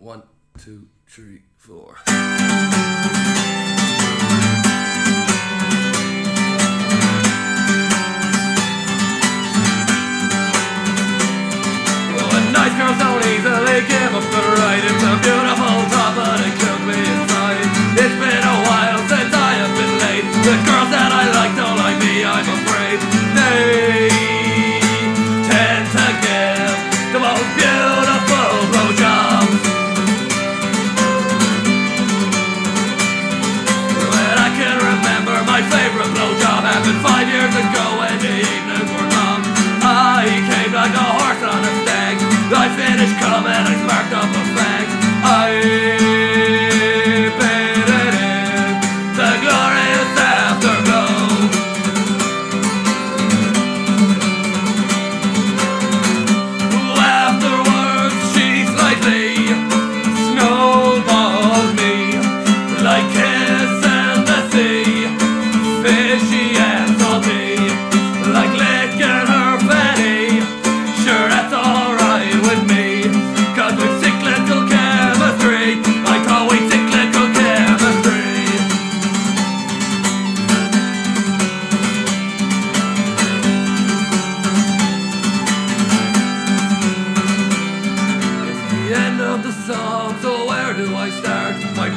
One, two, three, four. Well, nice girls don't easily give up the right. It's a beautiful top, but so where do I start? My